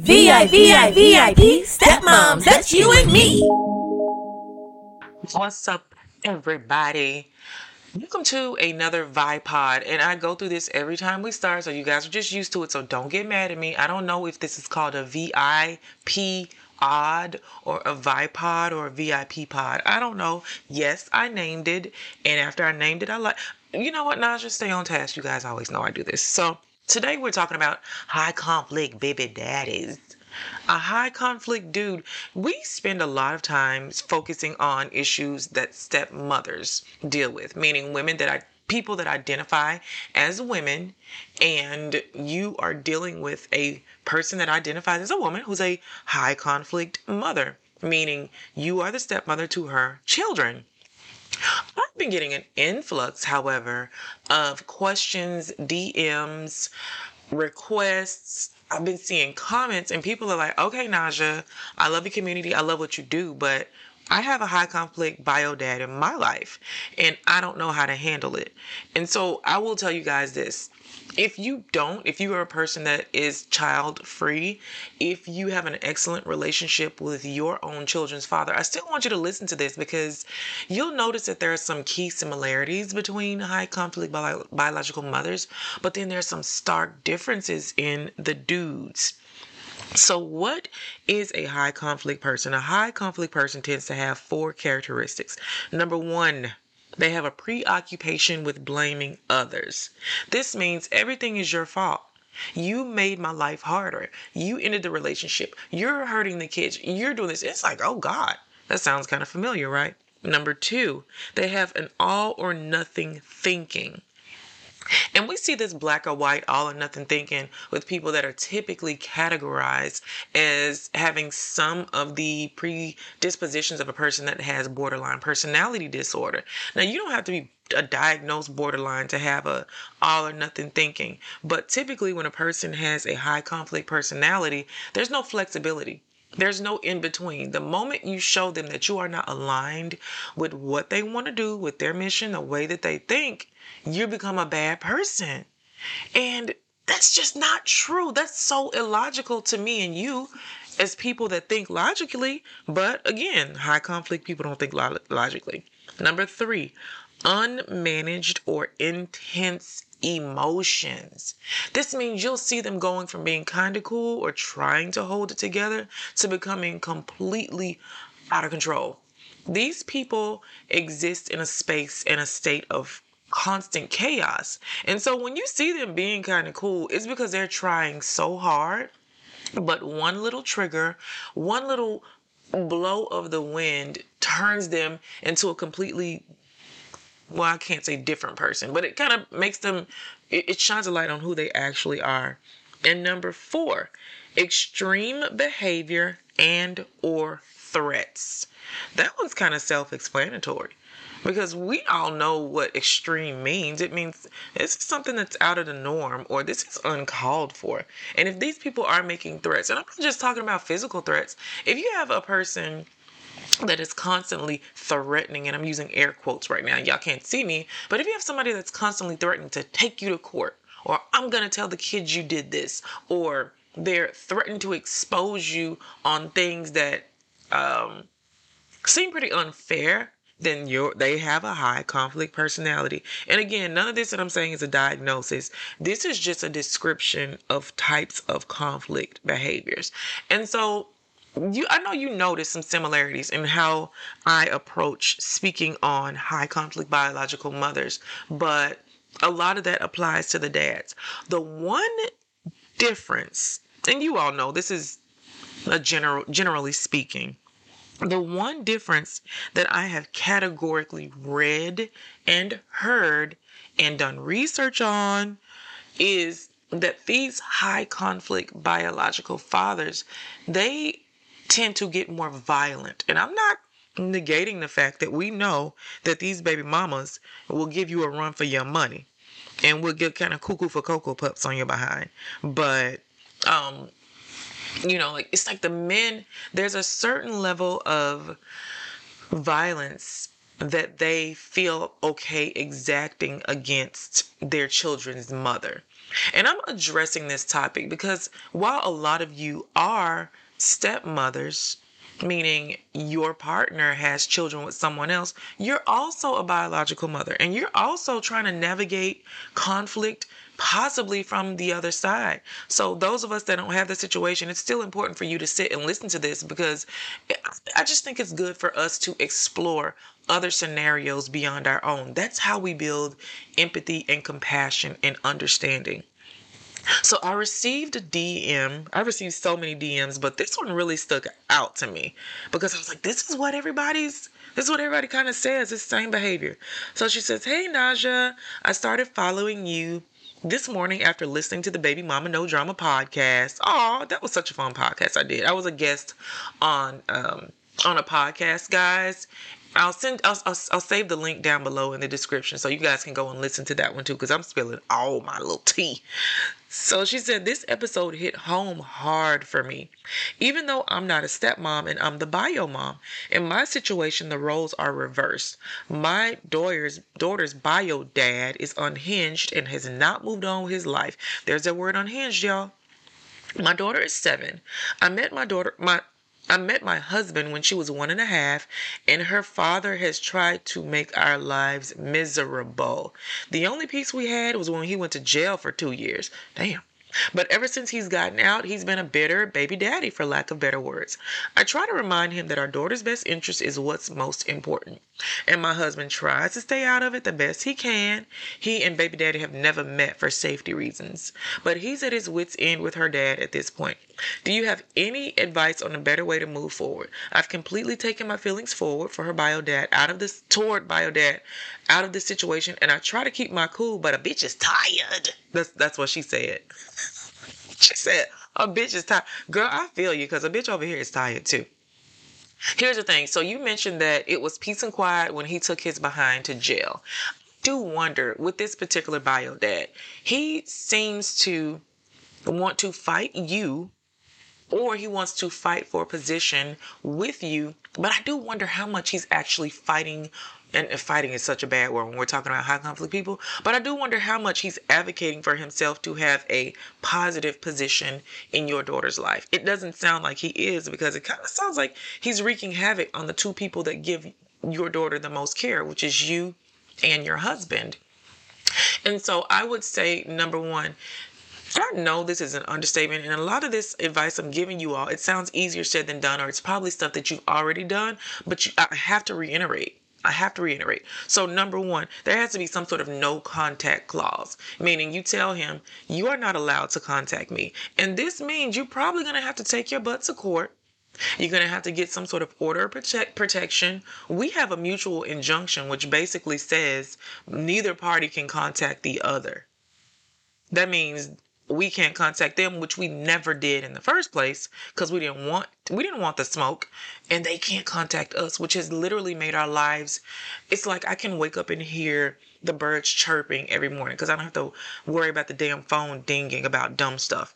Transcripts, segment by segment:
VIP, stepmoms, that's you and me. What's up, everybody? Welcome to another Vipod, and I go through this every time we start, so you guys are just used to it. So don't get mad at me. I don't know if this is called a VIP odd or a Vipod or a VIP pod. I don't know. Yes, I named it, and after I named it, I like. You know what? Just stay on task. You guys always know I do this. So today we're talking about high conflict baby daddies a high conflict dude, we spend a lot of times focusing on issues that stepmothers deal with, meaning women that I people that identify as women and you are dealing with a person that identifies as a woman who's a high conflict mother, meaning you are the stepmother to her children. I've been getting an influx, however, of questions, DMs, requests, I've been seeing comments and people are like, okay, Naja, I love your community. I love what you do, but I have a high conflict bio dad in my life and I don't know how to handle it. And so I will tell you guys this if you don't, if you are a person that is child free, if you have an excellent relationship with your own children's father, I still want you to listen to this because you'll notice that there are some key similarities between high conflict bi- biological mothers, but then there's some stark differences in the dudes. So, what is a high conflict person? A high conflict person tends to have four characteristics. Number one, they have a preoccupation with blaming others. This means everything is your fault. You made my life harder. You ended the relationship. You're hurting the kids. You're doing this. It's like, oh God, that sounds kind of familiar, right? Number two, they have an all or nothing thinking. And we see this black or white, all or nothing thinking with people that are typically categorized as having some of the predispositions of a person that has borderline personality disorder. Now, you don't have to be a diagnosed borderline to have a all or nothing thinking, but typically when a person has a high conflict personality, there's no flexibility. There's no in between. The moment you show them that you are not aligned with what they want to do, with their mission, the way that they think, you become a bad person. And that's just not true. That's so illogical to me and you as people that think logically. But again, high conflict people don't think logically. Number three, unmanaged or intense emotions. This means you'll see them going from being kind of cool or trying to hold it together to becoming completely out of control. These people exist in a space and a state of constant chaos. And so when you see them being kind of cool, it's because they're trying so hard. But one little trigger, one little blow of the wind turns them into a completely well, I can't say different person, but it kind of makes them it, it shines a light on who they actually are. And number 4, extreme behavior and or threats. That one's kind of self-explanatory because we all know what extreme means. It means this is something that's out of the norm or this is uncalled for. And if these people are making threats, and I'm not just talking about physical threats, if you have a person that is constantly threatening, and I'm using air quotes right now, y'all can't see me, but if you have somebody that's constantly threatening to take you to court, or I'm gonna tell the kids you did this, or they're threatening to expose you on things that um, seem pretty unfair then you they have a high conflict personality. And again, none of this that I'm saying is a diagnosis. This is just a description of types of conflict behaviors. And so you I know you notice some similarities in how I approach speaking on high conflict biological mothers, but a lot of that applies to the dads. The one difference, and you all know this is a general generally speaking, the one difference that I have categorically read and heard and done research on is that these high conflict biological fathers, they tend to get more violent. And I'm not negating the fact that we know that these baby mamas will give you a run for your money and will get kind of cuckoo for Cocoa Puffs on your behind. But um you know, like it's like the men, there's a certain level of violence that they feel okay exacting against their children's mother. And I'm addressing this topic because while a lot of you are stepmothers, meaning your partner has children with someone else, you're also a biological mother and you're also trying to navigate conflict possibly from the other side. So those of us that don't have the situation, it's still important for you to sit and listen to this because I just think it's good for us to explore other scenarios beyond our own. That's how we build empathy and compassion and understanding. So I received a DM. I received so many DMs, but this one really stuck out to me because I was like, this is what everybody's this is what everybody kind of says, it's the same behavior. So she says, Hey Naja, I started following you this morning after listening to the Baby Mama No Drama podcast. Oh, that was such a fun podcast I did. I was a guest on um on a podcast, guys. I'll send I'll, I'll, I'll save the link down below in the description so you guys can go and listen to that one too because I'm spilling all my little tea. So she said this episode hit home hard for me. Even though I'm not a stepmom and I'm the bio mom, in my situation the roles are reversed. My daughter's daughter's bio dad is unhinged and has not moved on with his life. There's that word unhinged, y'all. My daughter is seven. I met my daughter my I met my husband when she was one and a half, and her father has tried to make our lives miserable. The only peace we had was when he went to jail for two years. Damn. But ever since he's gotten out, he's been a bitter baby daddy, for lack of better words. I try to remind him that our daughter's best interest is what's most important. And my husband tries to stay out of it the best he can. He and baby daddy have never met for safety reasons. But he's at his wits' end with her dad at this point. Do you have any advice on a better way to move forward? I've completely taken my feelings forward for her bio dad out of this toward bio dad out of this situation and I try to keep my cool, but a bitch is tired. That's that's what she said. she said, a bitch is tired. Girl, I feel you because a bitch over here is tired too. Here's the thing. So you mentioned that it was peace and quiet when he took his behind to jail. I do wonder with this particular bio dad, he seems to want to fight you or he wants to fight for a position with you. But I do wonder how much he's actually fighting. And fighting is such a bad word when we're talking about high conflict people. But I do wonder how much he's advocating for himself to have a positive position in your daughter's life. It doesn't sound like he is because it kind of sounds like he's wreaking havoc on the two people that give your daughter the most care, which is you and your husband. And so I would say, number one, I know this is an understatement, and a lot of this advice I'm giving you all, it sounds easier said than done, or it's probably stuff that you've already done, but you, I have to reiterate. I have to reiterate. So, number one, there has to be some sort of no contact clause, meaning you tell him you are not allowed to contact me. And this means you're probably going to have to take your butt to court. You're going to have to get some sort of order of protect, protection. We have a mutual injunction, which basically says neither party can contact the other. That means we can't contact them which we never did in the first place because we didn't want we didn't want the smoke and they can't contact us which has literally made our lives it's like i can wake up and hear the birds chirping every morning because i don't have to worry about the damn phone dinging about dumb stuff.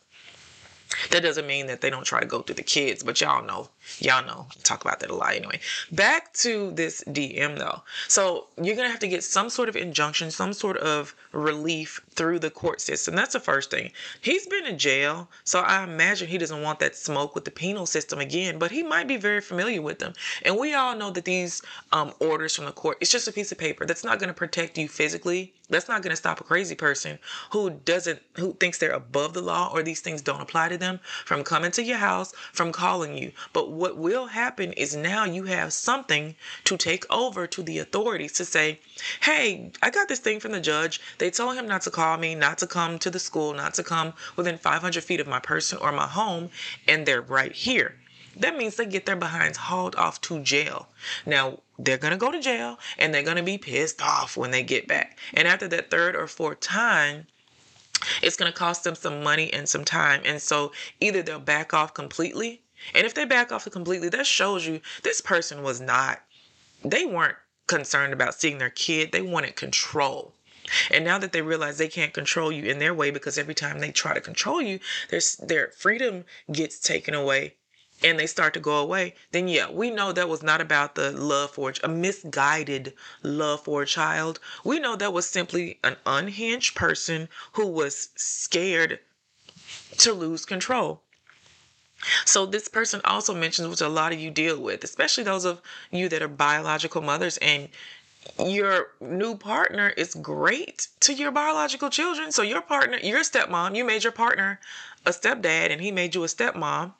That doesn't mean that they don't try to go through the kids, but y'all know, y'all know, talk about that a lot anyway. Back to this DM though. So you're gonna have to get some sort of injunction, some sort of relief through the court system. That's the first thing. He's been in jail, so I imagine he doesn't want that smoke with the penal system again, but he might be very familiar with them. And we all know that these um, orders from the court, it's just a piece of paper that's not gonna protect you physically that's not to stop a crazy person who doesn't who thinks they're above the law or these things don't apply to them from coming to your house from calling you but what will happen is now you have something to take over to the authorities to say hey i got this thing from the judge they told him not to call me not to come to the school not to come within 500 feet of my person or my home and they're right here that means they get their behinds hauled off to jail. Now, they're going to go to jail and they're going to be pissed off when they get back. And after that third or fourth time, it's going to cost them some money and some time. And so either they'll back off completely. And if they back off completely, that shows you this person was not, they weren't concerned about seeing their kid. They wanted control. And now that they realize they can't control you in their way because every time they try to control you, their, their freedom gets taken away and they start to go away, then yeah, we know that was not about the love for a misguided love for a child. We know that was simply an unhinged person who was scared to lose control. So this person also mentions which a lot of you deal with, especially those of you that are biological mothers and your new partner is great to your biological children. So your partner, your stepmom, you made your partner a stepdad and he made you a stepmom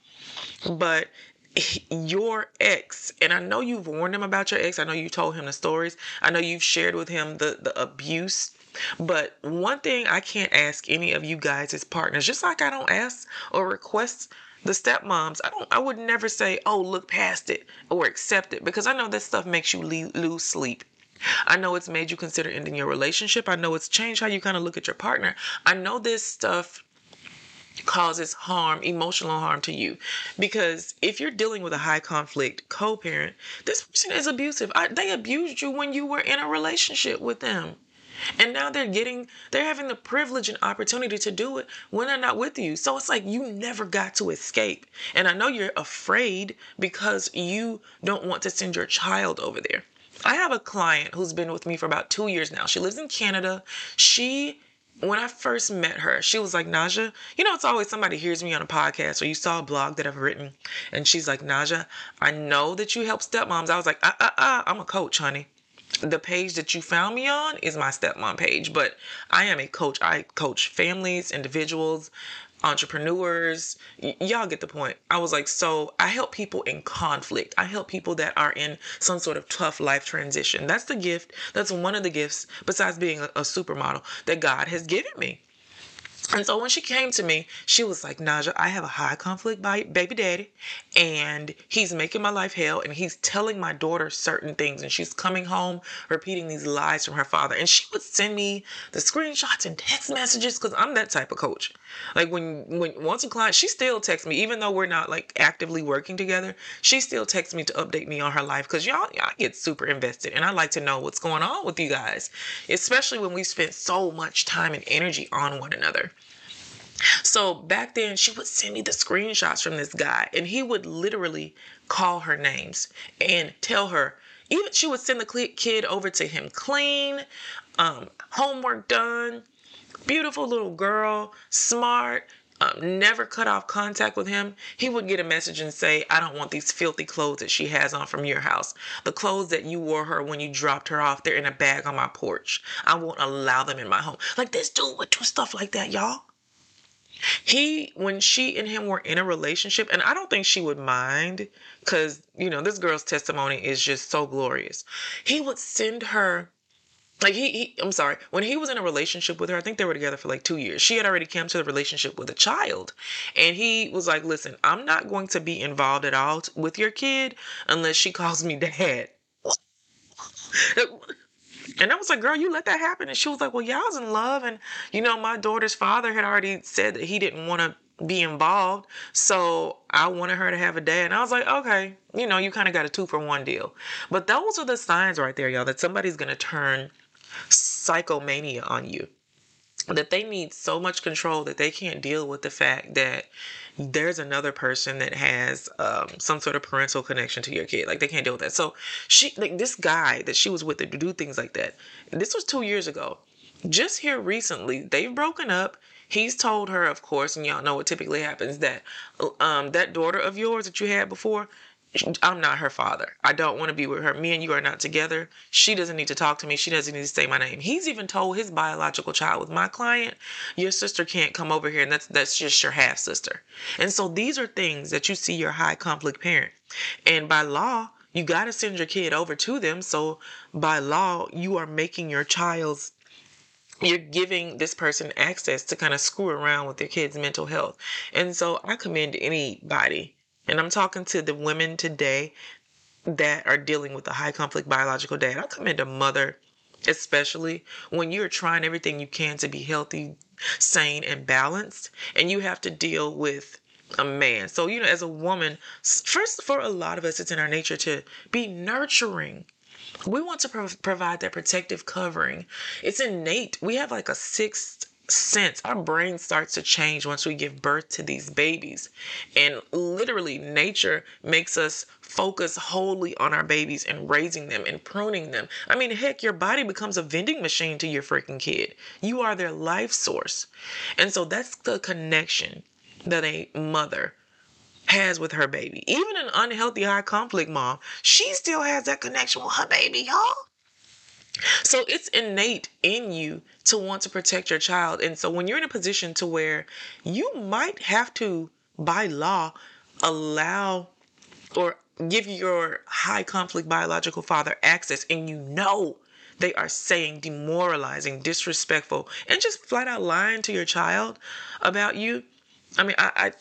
but your ex and i know you've warned him about your ex. I know you told him the stories. I know you've shared with him the the abuse. But one thing i can't ask any of you guys as partners just like i don't ask or request the stepmoms i don't i would never say oh look past it or accept it because i know this stuff makes you lose sleep I know it's made you consider ending your relationship. I know it's changed how you kind of look at your partner. I know this stuff causes harm, emotional harm to you. Because if you're dealing with a high conflict co parent, this person is abusive. I, they abused you when you were in a relationship with them. And now they're getting, they're having the privilege and opportunity to do it when they're not with you. So it's like you never got to escape. And I know you're afraid because you don't want to send your child over there. I have a client who's been with me for about two years now. She lives in Canada. She when I first met her, she was like, Naja, you know, it's always somebody hears me on a podcast or you saw a blog that I've written. And she's like, Naja, I know that you help stepmoms. I was like, uh, uh, uh, I'm a coach, honey. The page that you found me on is my stepmom page, but I am a coach. I coach families, individuals, entrepreneurs. Y- y'all get the point. I was like, so I help people in conflict. I help people that are in some sort of tough life transition. That's the gift. That's one of the gifts, besides being a, a supermodel, that God has given me. And so when she came to me, she was like, Naja, I have a high conflict by baby daddy, and he's making my life hell, and he's telling my daughter certain things, and she's coming home repeating these lies from her father. And she would send me the screenshots and text messages because I'm that type of coach. Like when when once a client, she still texts me, even though we're not like actively working together, she still texts me to update me on her life because y'all y'all get super invested, and I like to know what's going on with you guys, especially when we spent so much time and energy on one another. So back then, she would send me the screenshots from this guy, and he would literally call her names and tell her. Even she would send the kid over to him clean, um, homework done, beautiful little girl, smart, um, never cut off contact with him, he would get a message and say, I don't want these filthy clothes that she has on from your house. The clothes that you wore her when you dropped her off, they're in a bag on my porch. I won't allow them in my home. Like this dude would do stuff like that, y'all. He, when she and him were in a relationship, and I don't think she would mind because, you know, this girl's testimony is just so glorious. He would send her like he, he i'm sorry when he was in a relationship with her i think they were together for like two years. She had already come to the relationship with a child. And he was like listen i'm not going to be involved at all with your kid unless she calls me dad and I was like, girl, you let that happen. And she was like, well, yeah, I was in love. And, you know, my daughter's father had already said that he didn't want to be involved. So I wanted her to have a dad. And I was like, okay, you know, you kind of got a two for one deal. But those are the signs right there, y'all, that somebody's going to turn psychomania on you that they need so much control that they can't deal with the fact that there's another person that has um, some sort of parental connection to your kid. Like they can't deal with that. So she, like this guy that she was with to do things like that. This was two years ago. Just here recently, they've broken up. He's told her, of course, and y'all know what typically happens that um, that daughter of yours that you had before, I'm not her father. I don't want to be with her. Me and you are not together. She doesn't need to talk to me. She doesn't need to say my name. He's even told his biological child with my client, your sister can't come over here and that's that's just your half sister. And so these are things that you see your high conflict parent. And by law, you got to send your kid over to them. So by law, you are making your child's you're giving this person access to kind of screw around with their kid's mental health. And so I commend anybody and I'm talking to the women today that are dealing with a high conflict biological dad. I commend a mother, especially when you're trying everything you can to be healthy, sane, and balanced, and you have to deal with a man. So, you know, as a woman, first, for a lot of us, it's in our nature to be nurturing. We want to pro- provide that protective covering. It's innate. We have like a sixth sense. Our brain starts to change once we give birth to these babies. And literally, nature makes us focus wholly on our babies and raising them and pruning them. I mean, heck, your body becomes a vending machine to your freaking kid. You are their life source. And so that's the connection that a mother has with her baby. Even an unhealthy, high conflict mom, she still has that connection with her baby, y'all. So it's innate in you to want to protect your child. And so when you're in a position to where you might have to, by law, allow or give your high conflict biological father access, and you know they are saying demoralizing, disrespectful, and just flat out lying to your child about you. I mean, I, I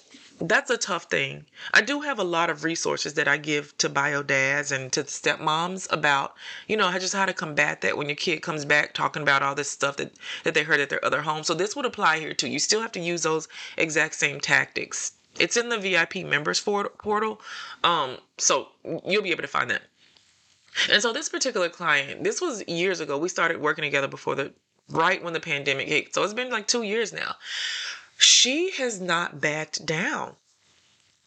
that's a tough thing. I do have a lot of resources that I give to bio dads and to stepmoms about, you know, just how to combat that when your kid comes back talking about all this stuff that, that they heard at their other home. So this would apply here too. You still have to use those exact same tactics. It's in the VIP members portal. Um, so you'll be able to find that. And so this particular client, this was years ago. We started working together before the right when the pandemic hit. So it's been like two years now she has not backed down.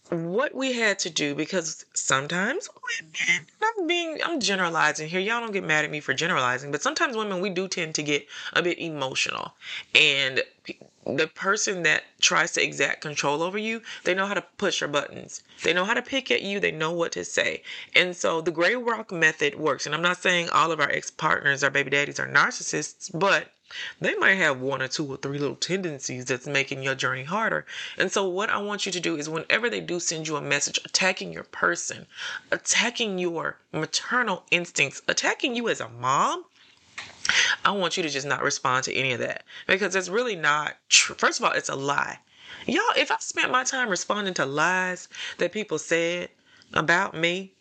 What we had to do, because sometimes women, I'm being, I'm generalizing here. Y'all don't get mad at me for generalizing, but sometimes women, we do tend to get a bit emotional. And the person that tries to exact control over you, they know how to push your buttons. They know how to pick at you. They know what to say. And so the gray rock method works. And I'm not saying all of our ex partners, our baby daddies are narcissists, but they might have one or two or three little tendencies that's making your journey harder. And so, what I want you to do is whenever they do send you a message attacking your person, attacking your maternal instincts, attacking you as a mom, I want you to just not respond to any of that because it's really not true. First of all, it's a lie. Y'all, if I spent my time responding to lies that people said about me,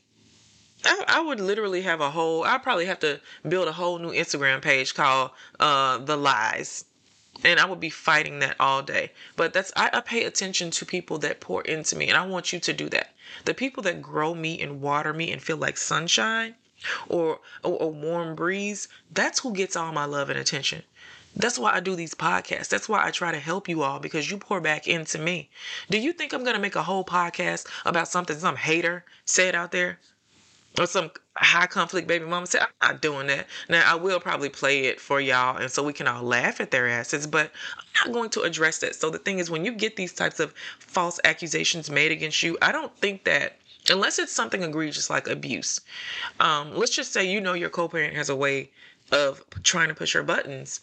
I, I, would literally have a whole. I'd probably have to build a whole new Instagram page called uh, "The Lies," and I would be fighting that all day. But that's I, I pay attention to people that pour into me, and I want you to do that. The people that grow me and water me and feel like sunshine or a, a warm breeze. That's who gets all my love and attention. That's why I do these podcasts. That's why I try to help you all because you pour back into me. Do you think I'm going to make a whole podcast about something some hater said out there? Or some high conflict baby mama said, I'm not doing that. Now, I will probably play it for y'all and so we can all laugh at their asses, but I'm not going to address that. So, the thing is, when you get these types of false accusations made against you, I don't think that unless it's something egregious like abuse, um, let's just say you know your co parent has a way of trying to push your buttons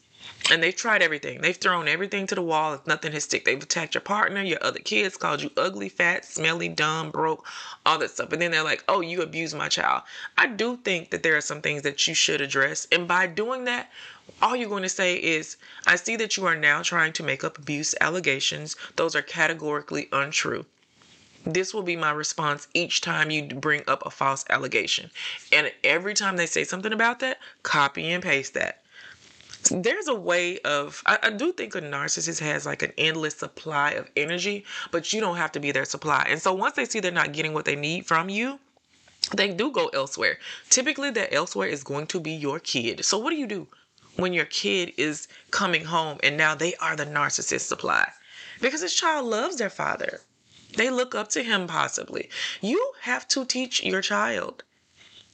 and they've tried everything. They've thrown everything to the wall. If nothing has stick, they've attacked your partner, your other kids, called you ugly, fat, smelly, dumb, broke, all that stuff. And then they're like, oh, you abused my child. I do think that there are some things that you should address. And by doing that, all you're going to say is, I see that you are now trying to make up abuse allegations. Those are categorically untrue. This will be my response each time you bring up a false allegation. And every time they say something about that, copy and paste that there's a way of I, I, do think a narcissist has like an endless supply of energy but you don't have to be their supply. And so once they see they're not getting what they need from you they do go elsewhere. Typically that elsewhere is going to be your kid. So what do you do when your kid is coming home and now they are the narcissist supply? Because this child loves their father. They look up to him possibly. You have to teach your child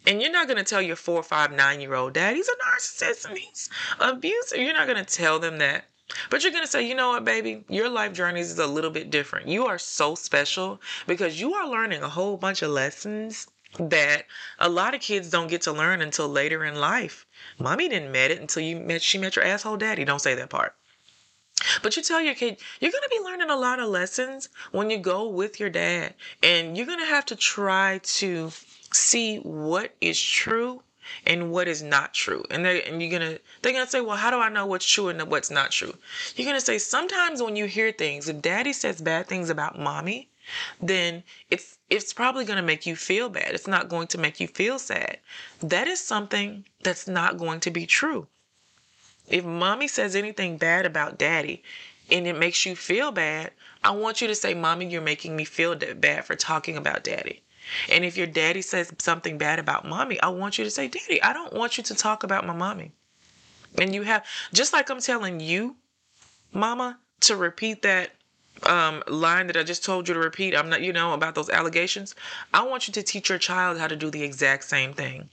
and you're not going to tell your four, five, nine year old dad he's a narcissist and he's abusive. You're not going to tell them that. But you're going to say, you know what, baby? Your life journey is a little bit different. You are so special because you are learning a whole bunch of lessons that a lot of kids don't get to learn until later in life. Mommy didn't met it until you met she met your asshole daddy. Don't say that part. But you tell your kid, you're going to be learning a lot of lessons when you go with your dad. And you're going to have to try to see what is true and what is not true. And they and you're gonna they're gonna say, well, how do I know what's true and what's not true? You're gonna say sometimes when you hear things, if daddy says bad things about mommy, then it's it's probably to make you feel bad. It's not going to make you feel sad. That is something that's not going to be true. If mommy says anything bad about daddy and it makes you feel bad, I want you to say, Mommy, you're making me feel bad for talking about daddy. And if your daddy says something bad about mommy, I want you to say, Daddy, I don't want you to talk about my mommy. And you have, just like I'm telling you mama, to repeat that um, line that I just told you to repeat. I'm not, you know, about those allegations. I want you to teach your child how to do the exact same thing.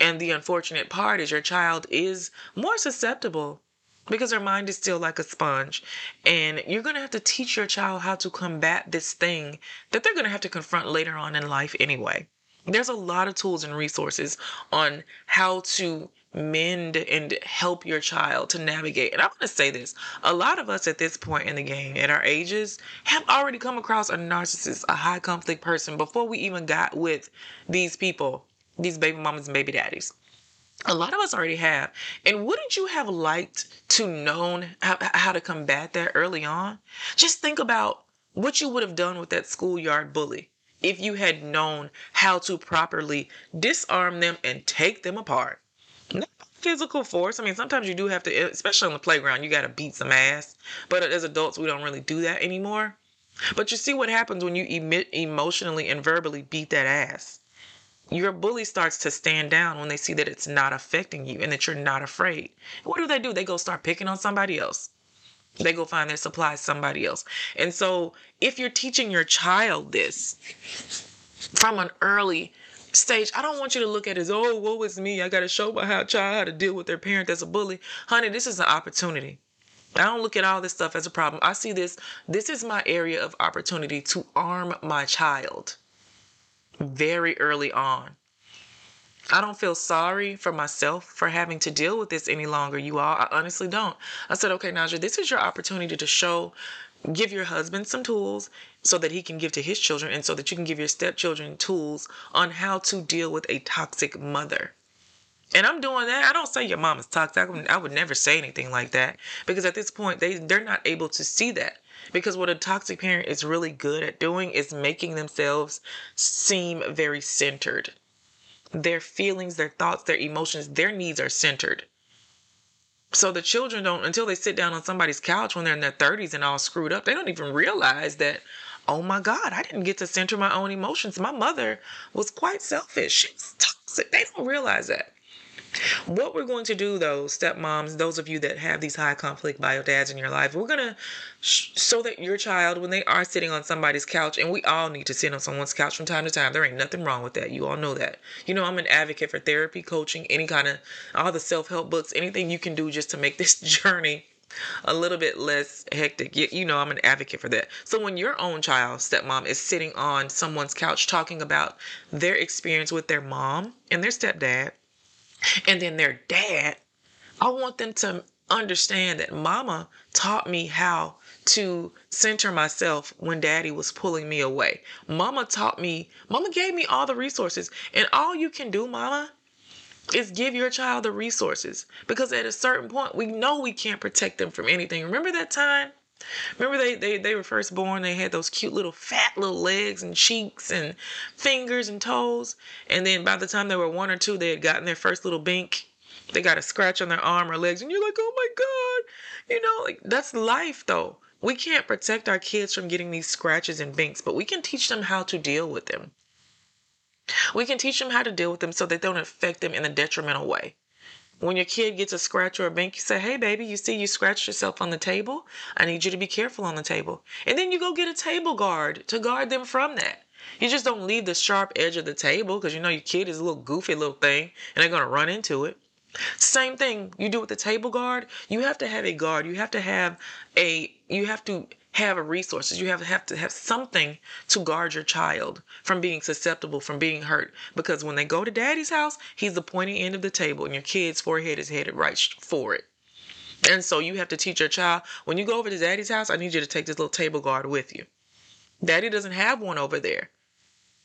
And the unfortunate part is your child is more susceptible because their mind is still like a sponge. And you're going to have to teach your child how to combat this thing that they're going to have to confront later on in life anyway. There's a lot of tools and resources on how to mend and help your child to navigate. And I'm going to say this a lot of us at this point in the game, at our ages, have already come across a narcissist, a high conflict person before we even got with these people, these baby mamas and baby daddies. A lot of us already have. And wouldn't you have liked to known how, how to combat that early on? Just think about what you would have done with that schoolyard bully if you had known how to properly disarm them and take them apart. Not physical force. I mean, sometimes you do have to, especially on the playground, you got to beat some ass. But as adults, we don't really do that anymore. But you see what happens when you emit emotionally and verbally beat that ass. Your bully starts to stand down when they see that it's not affecting you and that you're not afraid. What do they do? They go start picking on somebody else. They go find their supplies somebody else. And so if you're teaching your child this from an early stage, I don't want you to look at it as, oh, woe is me. I got to show my child how to deal with their parent that's a bully. Honey, this is an opportunity. I don't look at all this stuff as a problem. I see this, this is my area of opportunity to arm my child very early on. I don't feel sorry for myself for having to deal with this any longer, you all. I honestly don't. I said, okay, Naja, this is your opportunity to show, give your husband some tools so that he can give to his children and so that you can give your stepchildren tools on how to deal with a toxic mother. And I'm doing that. I don't say your mom is toxic. I would, I would never say anything like that because at this point they they're not able to see that. Because what a toxic parent is really good at doing is making themselves seem very centered their feelings, their thoughts, their emotions, their needs are centered. So the children don't, until they sit down on somebody's couch when they're in their 30s and all screwed up, they don't even realize that, oh my God, I didn't get to center my own emotions. My mother was quite selfish. She was toxic. They don't realize that. What we're going to do, though, stepmoms, those of you that have these high conflict bio dads in your life, we're going to, sh- so that your child, when they are sitting on somebody's couch, and we all need to sit on someone's couch from time to time, there ain't nothing wrong with that. You all know that. You know, I'm an advocate for therapy, coaching, any kind of, all the self help books, anything you can do just to make this journey a little bit less hectic. You, you, know, I'm an advocate for that. So when your own child, stepmom, is sitting on someone's couch talking about their experience with their mom and their stepdad, and then their dad, I want them to understand that mama taught me how to center myself when daddy was pulling me away. Mama taught me, mama gave me all the resources. And all you can do, mama, is give your child the resources. Because at a certain point, we know we can't protect them from anything. Remember that time? Remember they, they, they were first born, they had those cute little fat little legs and cheeks and fingers and toes. And then by the time they were one or two, they had gotten their first little bink. They got a scratch on their arm or legs, and you're like, oh my God. You know, like that's life though. We can't protect our kids from getting these scratches and binks, but we can teach them how to deal with them. We can teach them how to deal with them so they don't affect them in a detrimental way. When your kid gets a scratch or a bink, you say, Hey, baby, you see you scratched yourself on the table? I need you to be careful on the table. And then you go get a table guard to guard them from that. You just don't leave the sharp edge of the table because you know your kid is a little goofy little thing and they're going to run into it. Same thing you do with the table guard. You have to have a guard. You have to have a, you have to have a resources. You have to have to have something to guard your child from being susceptible, from being hurt. Because when they go to daddy's house, he's the pointy end of the table, and your kid's forehead is headed right for it. And so you have to teach your child when you go over to daddy's house, I need you to take this little table guard with you. Daddy doesn't have one over there.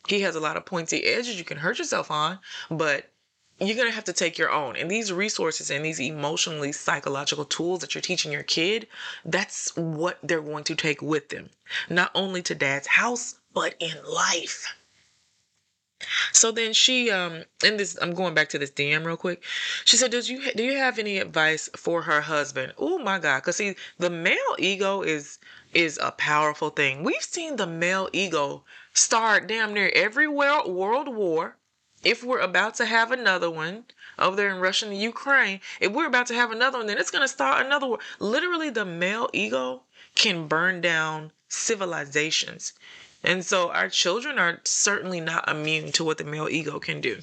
He has a lot of pointy edges you can hurt yourself on, but you're going to have to take your own. And these resources and these emotionally psychological tools that you're teaching your kid, that's what they're going to take with them. Not only to dad's house, but in life. So then she um in this I'm going back to this DM real quick. She said, "Does you do you have any advice for her husband?" Oh my god, cuz see the male ego is is a powerful thing. We've seen the male ego start damn near every world world war if we're about to have another one over there in Russia and Ukraine, if we're about to have another one, then it's going to start another war. Literally, the male ego can burn down civilizations. And so our children are certainly not immune to what the male ego can do.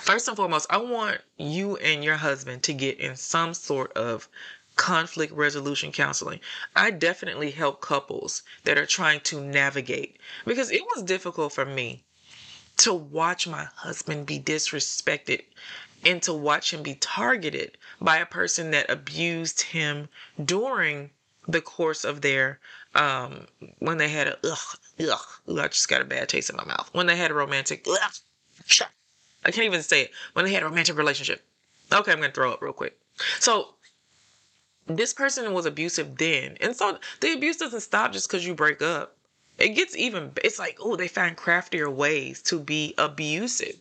First and foremost, I want you and your husband to get in some sort of conflict resolution counseling. I definitely help couples that are trying to navigate because it was difficult for me to watch my husband be disrespected and to watch him be targeted by a person that abused him during the course of their um when they had a ugh ugh, I just got a bad taste in my mouth when they had a romantic ugh, I can't even say it when they had a romantic relationship. Okay, I'm gonna throw up real quick. So this person was abusive then, and so the abuse doesn't stop just because you break up. It gets even. It's like oh, they find craftier ways to be abusive,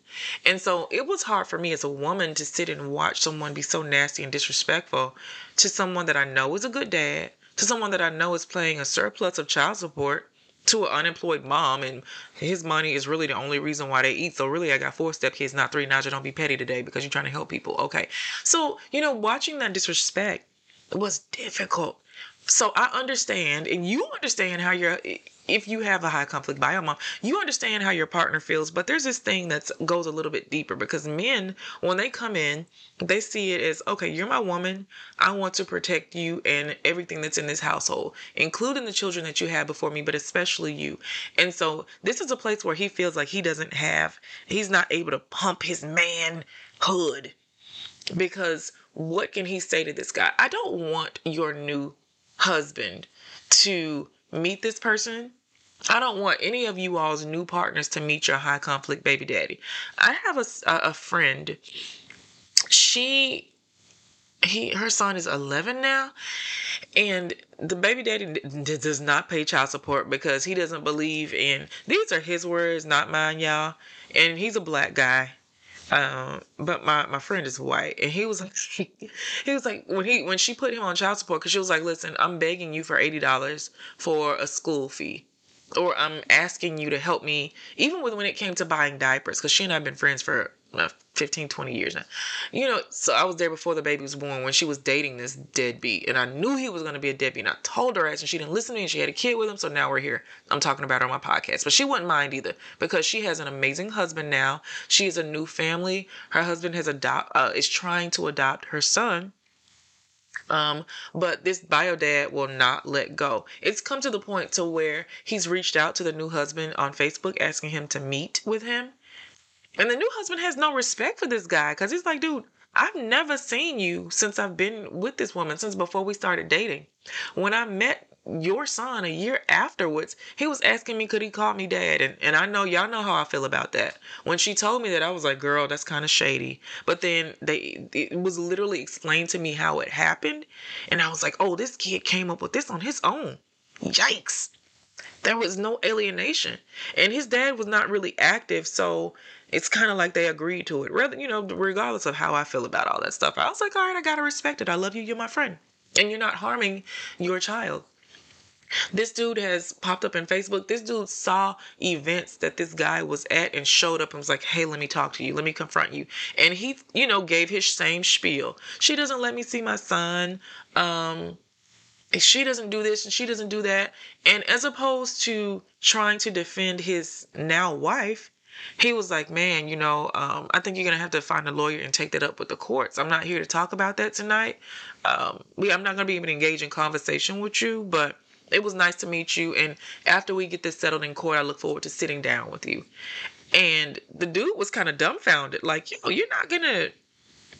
and so it was hard for me as a woman to sit and watch someone be so nasty and disrespectful to someone that I know is a good dad, to someone that I know is paying a surplus of child support, to an unemployed mom and his money is really the only reason why they eat. So really I got four step kids, not three. Naja, don't be petty today because you're trying to help people. Okay. So, you know, watching that disrespect was difficult. So I understand, and you understand how you're if you have a high conflict bio mom, you understand how your partner feels. But there's this thing that goes a little bit deeper because men, when they come in, they see it as okay, you're my woman. I want to protect you and everything that's in this household, including the children that you had before me, but especially you. And so this is a place where he feels like he doesn't have, he's not able to pump his manhood because what can he say to this guy? I don't want your new husband to meet this person I don't want any of you all's new partners to meet your high conflict baby daddy. I have a, a friend. She he her son is 11 now and the baby daddy d- does not pay child support because he doesn't believe in these are his words not mine y'all and he's a black guy um, but my, my friend is white and he was like he, was like when he when she put him on child support because she was like listen i'm begging you for $80 for a school fee or I'm asking you to help me, even with when it came to buying diapers, because she and I have been friends for uh, 15, 20 years now. You know, so I was there before the baby was born when she was dating this deadbeat, and I knew he was going to be a deadbeat. And I told her ass, and she didn't listen to me, and she had a kid with him. So now we're here. I'm talking about her on my podcast, but she wouldn't mind either because she has an amazing husband now. She has a new family. Her husband has adopt uh, is trying to adopt her son um, but this bio dad will not let go. It's come to the point to where he's reached out to the new husband on Facebook asking him to meet with him. And the new husband has no respect for this guy because he's like, dude, I've never seen you since I've been with this woman, since before we started dating. When I met your son a year afterwards, he was asking me, could he call me dad? And, and I know y'all know how I feel about that. When she told me that, I was like, girl, that's kind of shady. But then they, it was literally explained to me how it happened. And I was like, oh, this kid came up with this on his own. Yikes. There was no alienation. And his dad was not really active. So it's kind of like they agreed to it. Rather, you know, regardless of how I feel about all that stuff, I was like, all right, I got to respect it. I love you. You're my friend. And you're not harming your child. This dude has popped up in Facebook. This dude saw events that this guy was at and showed up and was like, hey, let me talk to you. Let me confront you. And he, you know, gave his same spiel. She doesn't let me see my son. Um, she doesn't do this and she doesn't do that. And as opposed to trying to defend his now wife, he was like, man, you know, um, I think you're going to have to find a lawyer and take that up with the courts. I'm not here to talk about that tonight. Um, we, I'm not going to be able to engage in conversation with you, but it was nice to meet you. And after we get this settled in court, I look forward to sitting down with you. And the dude was kind of dumbfounded, like, yo, you're not gonna,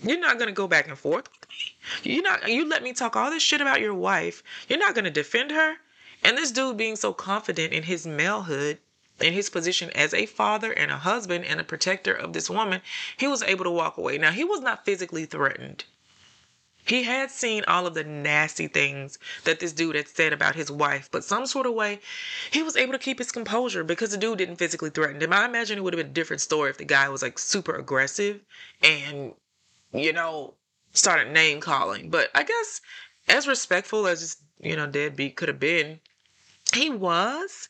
you're not gonna go back and forth with me. You're not, you let me talk all this shit about your wife. You're not gonna defend her. And this dude being so confident in his malehood, in his position as a father and a husband and a protector of this woman, he was able to walk away. Now, he was not physically threatened. He had seen all of the nasty things that this dude had said about his wife, but some sort of way, he was able to keep his composure because the dude didn't physically threaten him. I imagine it would have been a different story if the guy was like super aggressive and, you know, started name calling. But I guess as respectful as this, you know, deadbeat could have been, He was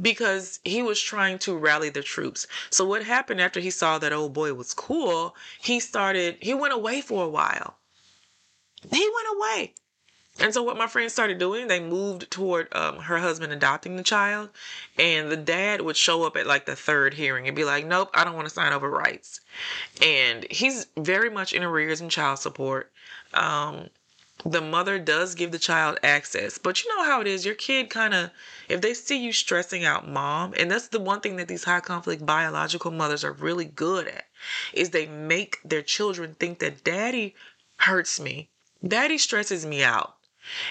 because he was trying to rally the troops. So what happened after he saw that old boy was cool, he started he went away for a while. He went away. And so what my friends started doing, they moved toward um, her husband adopting the child, and the dad would show up at like the third hearing and be like, "Nope, I don't want to sign over rights." And he's very much in arrears in child support. Um, the mother does give the child access but you know how it is your kid kind of if they see you stressing out mom and that's the one thing that these high conflict biological mothers are really good at is they make their children think that daddy hurts me daddy stresses me out.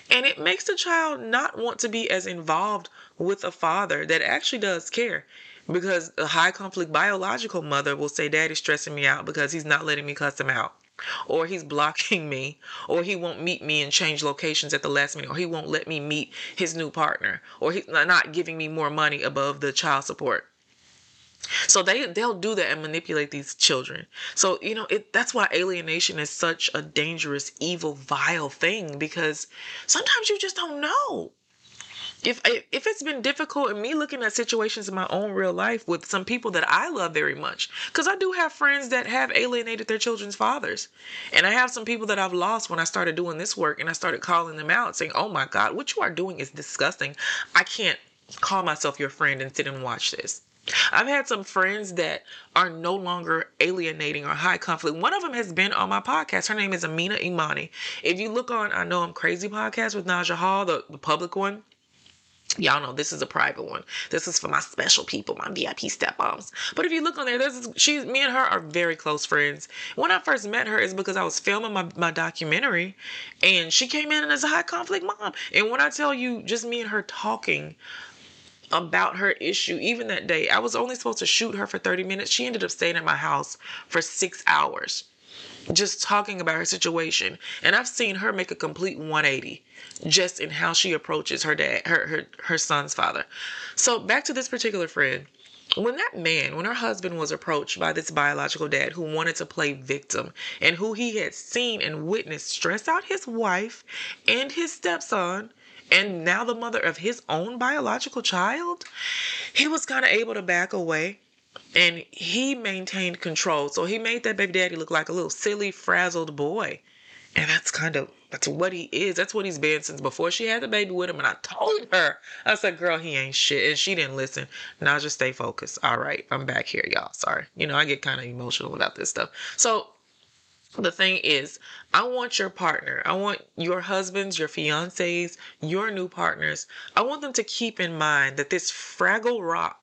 And it makes the child not want to be as involved with a father that actually does care. Because a high conflict biological mother will say daddy's stressing me out because he's not letting me cuss him out. Or he's blocking me, or he won't meet me and change locations at the last minute, or he won't let me meet his new partner, or he's not giving me more money above the child support. So they they'll do that and manipulate these children. So you know it that's why alienation is such a dangerous, evil, vile thing because sometimes you just don't know. If if it's been difficult and me looking at situations in my own real life with some people that I love very much because I do have friends that have alienated their children's fathers. And I have some people that I've lost when I started doing this work and I started calling them out saying oh my god what you are doing is disgusting. I can't call myself your friend and sit and watch this I've had some friends that are no longer alienating or high conflict. One of them has been on my podcast. Her name is Amina Imani. If you look on I Know I'm Crazy podcast with Naja Hall, the, the public one, Y'all know this is a private one. This is for my special people, my VIP step stepmoms. But if you look on there, there's she's me and her are very close friends. When I first met her is because I was filming my, my documentary and she came in as a high conflict mom. And when I tell you just me and her talking about her issue, even that day, I was only supposed to shoot her for 30 minutes. She ended up staying at my house for six hours just talking about her situation. And I've seen her make a complete 180 just in how she approaches her dad, her her, her son's father. So back to this particular friend. When that man, when her husband was approached by this biological dad who wanted to play victim and who he had seen and witnessed stress out his wife and his stepson, and now the mother of his own biological child, he was kind of able to back away and he maintained control. So he made that baby daddy look like a little silly, frazzled boy. And that's kind of that's what he is. That's what he's been since before she had the baby with him. And I told her, I said, girl, he ain't shit. And she didn't listen. Now just stay focused. All right, I'm back here, y'all. Sorry. You know, I get kind of emotional about this stuff. So the thing is, I want your partner, I want your husbands, your fiancés, your new partners, I want them to keep in mind that this fragile rock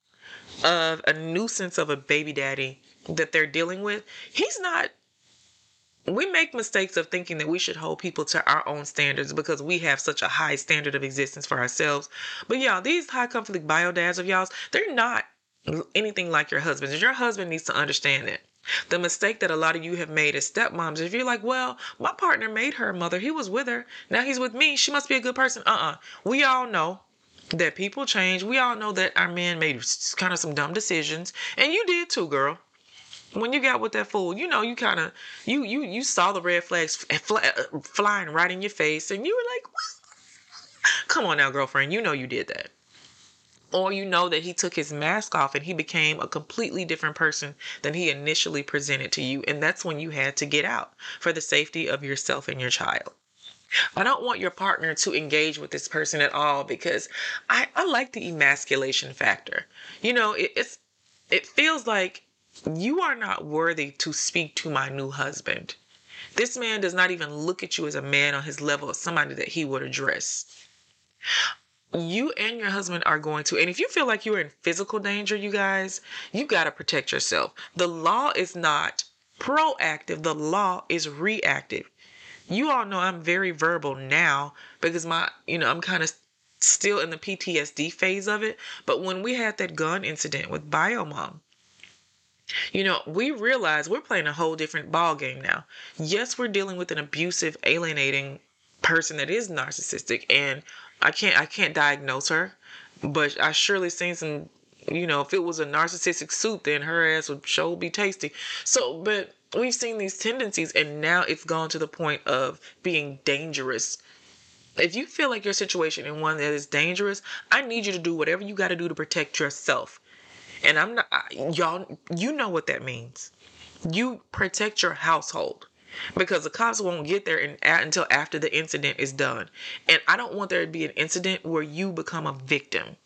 of a nuisance of a baby daddy that they're dealing with, he's not we make mistakes of thinking that we should hold people to our own standards because we have such a high standard of existence for ourselves. But y'all, these high conflict bio dads of y'all's, they're not anything like your husbands. And your husband needs to understand it. The mistake that a lot of you have made as stepmoms, if you're like, well, my partner made her mother, he was with her, now he's with me, she must be a good person. Uh uh-uh. uh. We all know that people change. We all know that our men made kind of some dumb decisions, and you did too, girl. When you got with that fool, you know you kind of you you you saw the red flags fly, uh, flying right in your face, and you were like, "Come on now, girlfriend, you know you did that." Or you know that he took his mask off and he became a completely different person than he initially presented to you, and that's when you had to get out for the safety of yourself and your child. I don't want your partner to engage with this person at all because I, I like the emasculation factor. You know, it, it's it feels like you are not worthy to speak to my new husband. This man does not even look at you as a man on his level of somebody that he would address. You and your husband are going to, and if you feel like you're in physical danger, you guys, you got to protect yourself. The law is not proactive, the law is reactive you all know I'm very verbal now because my, you know, I'm kind of still in the PTSD phase of it. But when we had that gun incident with Biomom, you know, we realize we're playing a whole different ball game now. Yes, we're dealing with an abusive, alienating person that is narcissistic, and I can't I can't diagnose her, but I surely seen some. You know, if it was a narcissistic suit, then her ass would sure be tasty. So, but we've seen these tendencies and now it's gone to the point of being dangerous if you feel like your situation in one that is dangerous, I need you to do whatever you got to do to protect yourself. And I'm not, y'all, you know what that means. You protect your household because the cops won't get there in, until after the incident is done. And I don't want there to be an incident where you become a victim.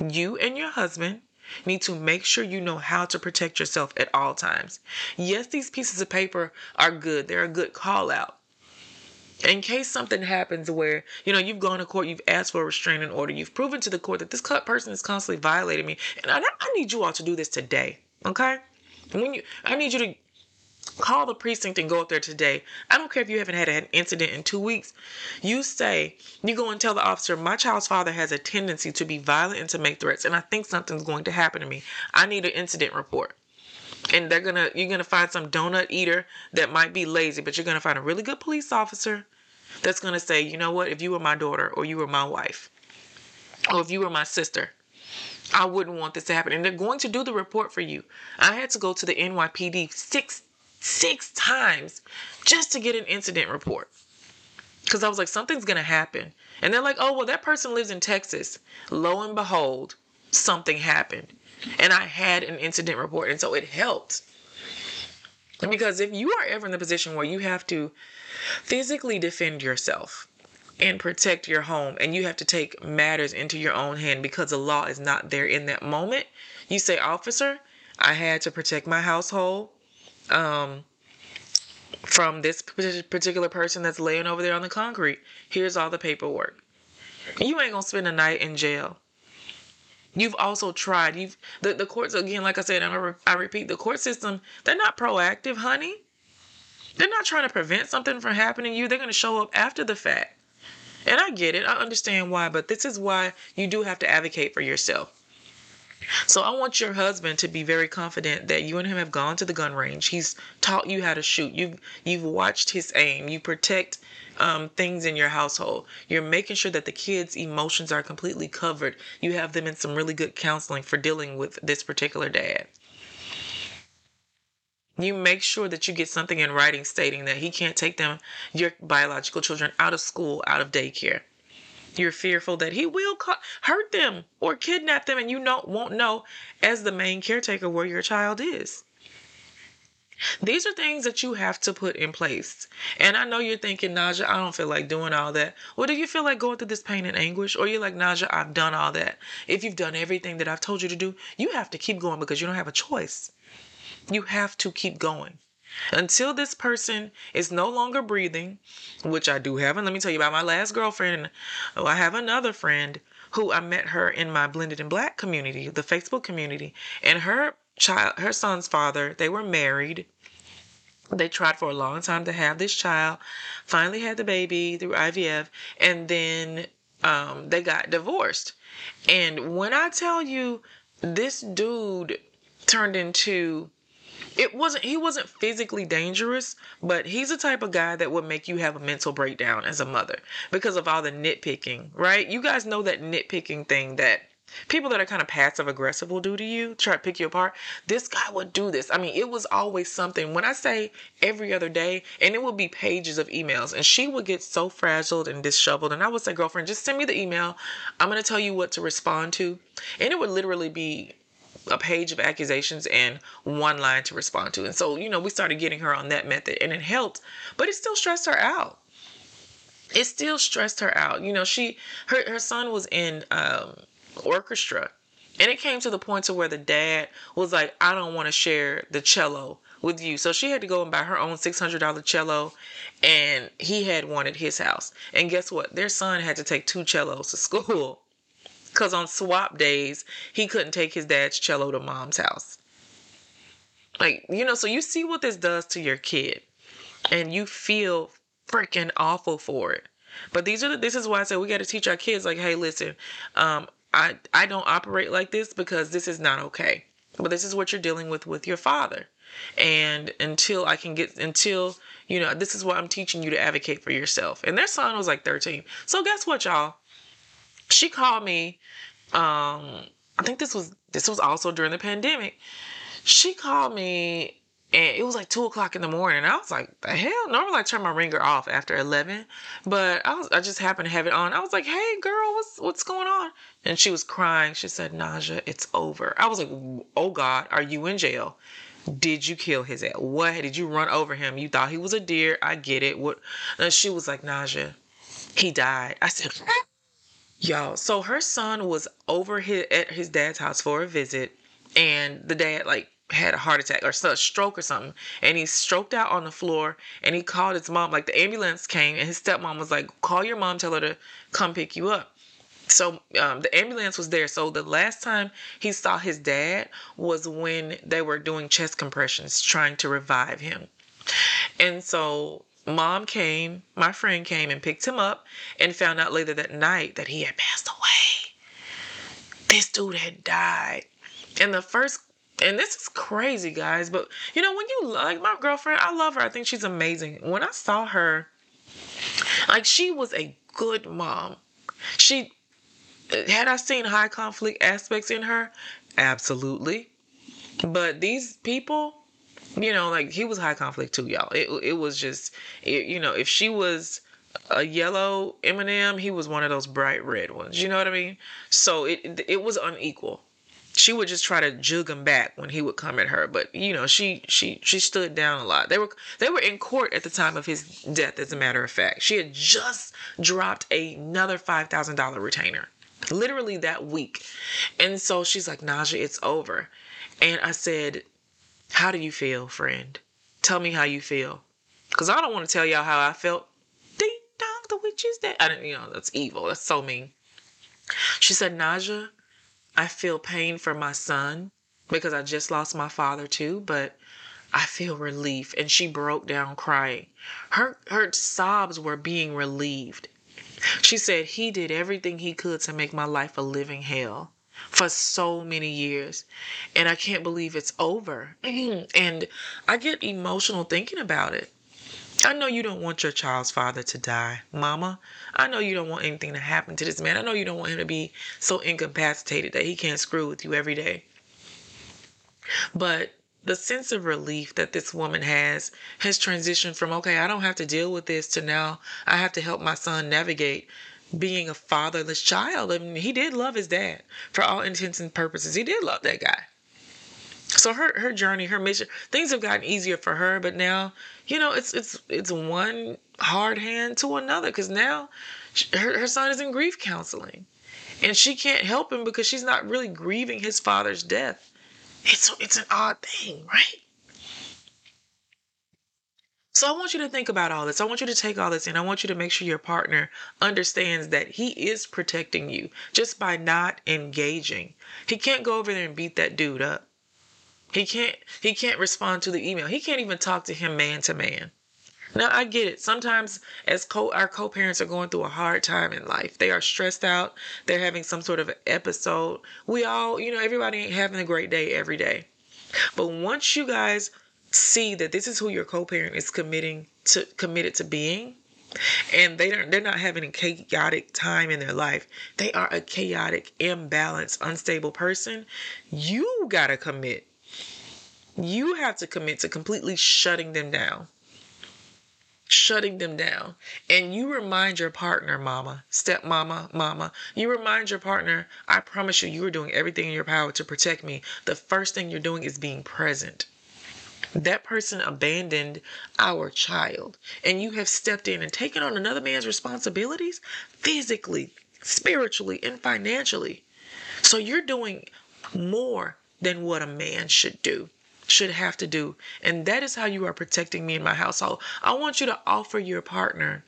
You and your husband need to make sure you know how to protect yourself at all times. Yes, these pieces of paper are good, they're a good call out. In case something happens where, you know, you've gone to court, you've asked for a restraining order, you've proven to the court that this person is constantly violating me, and I, I need you all to do this today, okay? When you, I need you to call the precinct and go up there today. I don't care if you haven't had an incident in two weeks. You say, you go and tell the officer, my child's father has a tendency to be violent and to make threats, and I think something's going to happen to me. I need an incident report. And they're gonna you're gonna find some donut eater that might be lazy, but you're gonna find a really good police officer that's gonna say, you know what, if you were my daughter or you were my wife, or if you were my sister, I wouldn't want this to happen. And they're going to do the report for you. I had to go to the NYPD six six times just to get an incident report. Because I was like, something's going to happen. And they're like, oh, well, that person lives in Texas. Lo and behold, something happened. And I had an incident report. And so it helped. Because if you are ever in the position where you have to physically defend yourself and protect your home, and you have to take matters into your own hand because the law is not there in that moment, you say, Officer, I had to protect my household um, from this particular person that's laying over there on the concrete. Here's all the paperwork. You ain't gonna spend a night in jail. You've also tried. You've the, the courts again, like I said, I, I repeat, the court system. They're not proactive, honey. They're not trying to prevent something from happening to you. They're gonna show up after the fact. And I get it. I understand why, but this is why you do have to advocate for yourself. So I want your husband to be very confident that you and him have gone to the gun range. He's taught you how to shoot. You've you've watched his aim. You protect um, things in your household. You're making sure that the kids' emotions are completely covered. You have them in some really good counseling for dealing with this particular dad. You make sure that you get something in writing stating that he can't take them, your biological children, out of school, out of daycare. You're fearful that he will hurt them or kidnap them, and you won't know as the main caretaker where your child is. These are things that you have to put in place. And I know you're thinking, Naja, I don't feel like doing all that. Well, do you feel like going through this pain and anguish? Or you're like, Naja, I've done all that. If you've done everything that I've told you to do, you have to keep going because you don't have a choice. You have to keep going until this person is no longer breathing, which I do have. And let me tell you about my last girlfriend. Oh, I have another friend who I met her in my blended and black community, the Facebook community, and her child, her son's father, they were married. They tried for a long time to have this child, finally had the baby through IVF, and then um, they got divorced. And when I tell you, this dude turned into it wasn't he wasn't physically dangerous but he's the type of guy that would make you have a mental breakdown as a mother because of all the nitpicking right? You guys know that nitpicking thing that people that are kind of passive aggressive will do to you try to pick you apart. This guy would do this. I mean it was always something. When i say every other day and it would be pages of emails and she would get so frazzled and disheveled and i would say girlfriend just send me the email. I'm going to tell you what to respond to. And it would literally be a page of accusations and one line to respond to. And so, you know, we started getting her on that method and it helped, but it still stressed her out. It still stressed her out. You know, she her her son was in um orchestra and it came to the point to where the dad was like, I don't want to share the cello with you. So she had to go and buy her own $600 cello and he had one at his house. And guess what? Their son had to take two cellos to school because on swap days, he couldn't take his dad's cello to mom's house. Like, you know, so you see what this does to your kid and you feel freaking awful for it. But these are the, this is why I say we got to teach our kids like, hey, listen, um, I I don't operate like this because this is not okay. But this is what you're dealing with with your father. And until I can get until you know, this is what I'm teaching you to advocate for yourself. And their son was like 13. So guess what, y'all? She called me um i think this was this was also during the pandemic she called me and it was like two o'clock in the morning. I was like, the hell? Normally I turn my ringer off after eleven, but I was I just happened to have it on. I was like, hey girl, what's what's going on? And she was crying. She said, Naja, it's over. I was like, oh God, are you in jail? Did you kill his ass? What did you run over him? You thought he was a deer. I get it. What? And she was like, Naja, he died. I said, y'all. So her son was over his, at his dad's house for a visit, and the dad like had a heart attack or a stroke or something, and he stroked out on the floor. And he called his mom. Like the ambulance came, and his stepmom was like, "Call your mom, tell her to come pick you up." So um, the ambulance was there. So the last time he saw his dad was when they were doing chest compressions, trying to revive him. And so mom came, my friend came and picked him up and found out later that night that he had passed away. This dude had died. And the first and this is crazy, guys, but you know, when you like my girlfriend, I love her. I think she's amazing. When I saw her, like she was a good mom. She had I seen high conflict aspects in her? Absolutely. But these people, you know, like he was high conflict too, y'all. It it was just, it, you know, if she was a yellow M&M, he was one of those bright red ones. You know what I mean? So it it was unequal. She would just try to jug him back when he would come at her, but you know she she she stood down a lot. They were they were in court at the time of his death. As a matter of fact, she had just dropped another five thousand dollar retainer literally that week. And so she's like, Naja, it's over. And I said, How do you feel, friend? Tell me how you feel. Because I don't want to tell y'all how I felt. Ding dong, the witch is dead. I didn't, you know, that's evil. That's so mean. She said, Naja, I feel pain for my son because I just lost my father too, but I feel relief. And she broke down crying. Her her sobs were being relieved. She said, He did everything he could to make my life a living hell for so many years. And I can't believe it's over. And I get emotional thinking about it. I know you don't want your child's father to die, mama. I know you don't want anything to happen to this man. I know you don't want him to be so incapacitated that he can't screw with you every day. But the sense of relief that this woman has has transitioned from okay i don't have to deal with this to now i have to help my son navigate being a fatherless child. I mean, he did love his dad for all intents and purposes. He did love that guy. So her her journey her mission things have gotten easier for her but now you know it's it's it's one hard hand to another because now her, her son is in grief counseling and she can't help him because she's not really grieving his father's death. It's it's an odd thing, right? So I want you to think about all this. I want you to take all this in. I want you to make sure your partner understands that he is protecting you just by not engaging. He can't go over there and beat that dude up. He can't he can't respond to the email. He can't even talk to him man to man. Now I get it. Sometimes as co our co-parents are going through a hard time in life. They are stressed out. They're having some sort of episode. We all, you know, everybody ain't having a great day every day. But once you guys see that this is who your co-parent is committing to committed to being, and they don't they're not having a chaotic time in their life they are a chaotic imbalanced unstable person you gotta commit you have to commit to completely shutting them down shutting them down. And you remind your partner, mama, step mama, mama, you remind your partner, I promise you, you are doing everything in your power to protect me. The first thing you're doing is being present. That person abandoned our child, and you have stepped in and taken on another man's responsibilities physically, spiritually, and financially. So you're doing more than what a man should do should have to do. And that is how you are protecting me in my household. I want you to offer your partner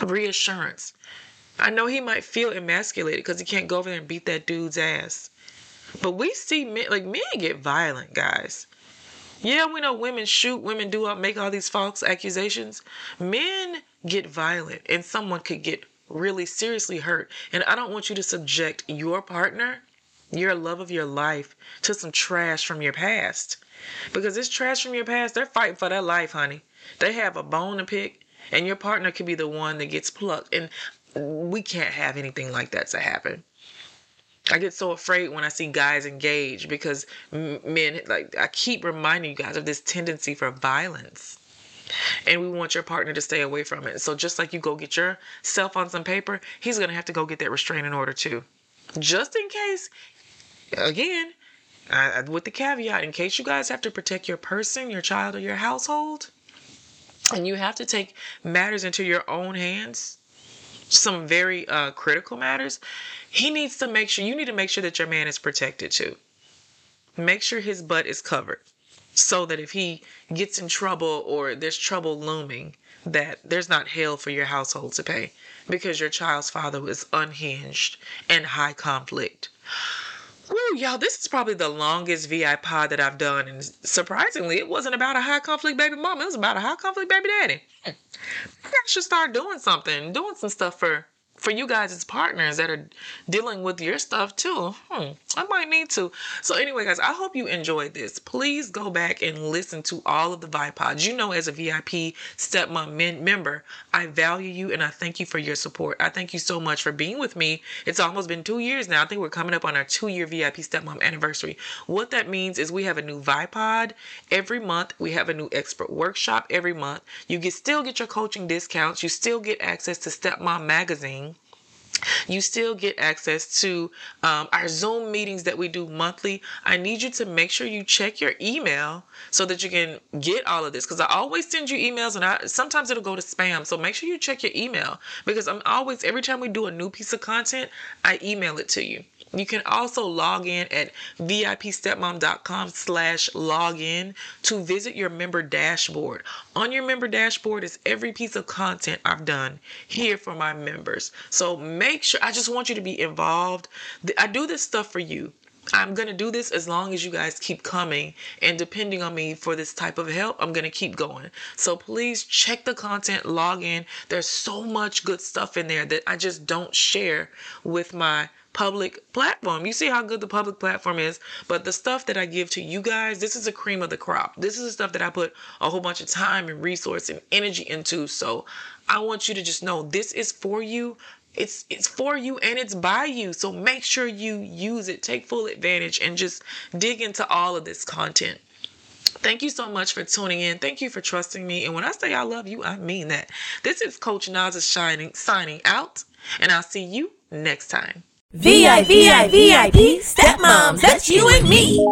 reassurance. I know he might feel emasculated because he can't go over there and beat that dude's ass. But we see men, like men get violent, guys. Yeah, we know women shoot, women do make all these false accusations. Men get violent and someone could get really seriously hurt. And I don't want you to subject your partner, your love of your life, to some trash from your past. Because this trash from your past, they're fighting for their life, honey. They have a bone to pick, and your partner could be the one that gets plucked. And we can't have anything like that to happen. I get so afraid when I see guys engage because men, like, I keep reminding you guys of this tendency for violence. And we want your partner to stay away from it. So, just like you go get yourself on some paper, he's going to have to go get that restraining order too. Just in case, again, uh, with the caveat, in case you guys have to protect your person, your child, or your household, and you have to take matters into your own hands, some very uh, critical matters, he needs to make sure, you need to make sure that your man is protected too. Make sure his butt is covered so that if he gets in trouble or there's trouble looming, that there's not hell for your household to pay because your child's father was unhinged and high conflict. Woo, y'all, this is probably the longest Vipod that I've done. And surprisingly, it wasn't about a high conflict baby mom. It was about a high conflict baby daddy. I should start doing something, doing some stuff for for you guys as partners that are dealing with your stuff too. Hmm, I might need to. So anyway, guys, I hope you enjoyed this. Please go back and listen to all of the Vipods. You know, as a VIP stepmom men- member, I value you and I thank you for your support. I thank you so much for being with me. It's almost been two years now. I think we're coming up on our two-year VIP stepmom anniversary. What that means is we have a new Vipod every month. We have a new expert workshop every month. You get still get your coaching discounts. You still get access to Stepmom magazine you still get access to um, our Zoom meetings that we do monthly. I need you to make sure you check your email so that you can get all of this because I always send you emails and I sometimes it'll go to spam. So make sure you check your email because I'm always every time we do a new piece of content, I email it to you. You can also log in at vipstepmom.com slash login to visit your member dashboard. On your member dashboard is every piece of content I've done here for my members. So make sure, I just want you to be involved. I do this stuff for you. I'm going to do this as long as you guys keep coming and depending on me for this type of help, I'm going to keep going. So please check the content, log in. There's so much good stuff in there that I just don't share with my public platform. You see how good the public platform is, but the stuff that I give to you guys, this is a cream of the crop. This is the stuff that I put a whole bunch of time and resource and energy into. So I want you to just know this is for you. It's it's for you and it's by you. So make sure you use it, take full advantage and just dig into all of this content. Thank you so much for tuning in. Thank you for trusting me. And when I say I love you, I mean that. This is Coach Naja shining signing out, and I'll see you next time. VIP, VIP, stepmoms, that's you and me.